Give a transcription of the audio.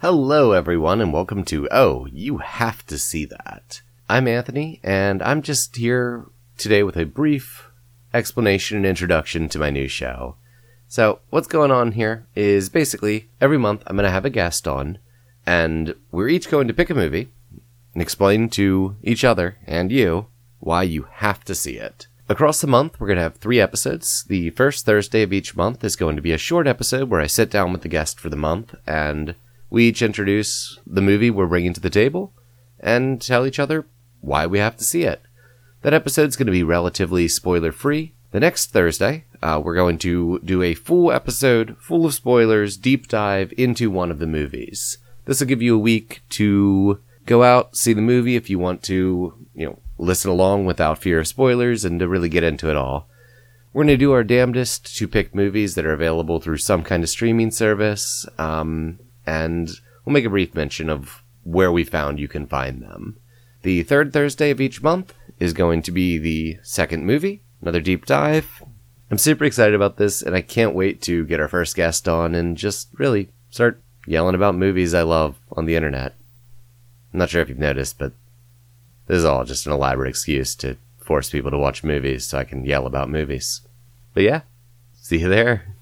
Hello, everyone, and welcome to Oh, You Have to See That. I'm Anthony, and I'm just here today with a brief explanation and introduction to my new show. So, what's going on here is basically every month I'm going to have a guest on, and we're each going to pick a movie and explain to each other and you why you have to see it. Across the month, we're going to have three episodes. The first Thursday of each month is going to be a short episode where I sit down with the guest for the month and we each introduce the movie we're bringing to the table and tell each other why we have to see it. That episode's going to be relatively spoiler free. The next Thursday, uh, we're going to do a full episode full of spoilers, deep dive into one of the movies. This will give you a week to go out, see the movie if you want to, you know, listen along without fear of spoilers and to really get into it all. We're going to do our damnedest to pick movies that are available through some kind of streaming service, um, and we'll make a brief mention of where we found you can find them. The third Thursday of each month is going to be the second movie, another deep dive. I'm super excited about this, and I can't wait to get our first guest on and just really start yelling about movies I love on the internet. I'm not sure if you've noticed, but this is all just an elaborate excuse to force people to watch movies so I can yell about movies. But yeah, see you there.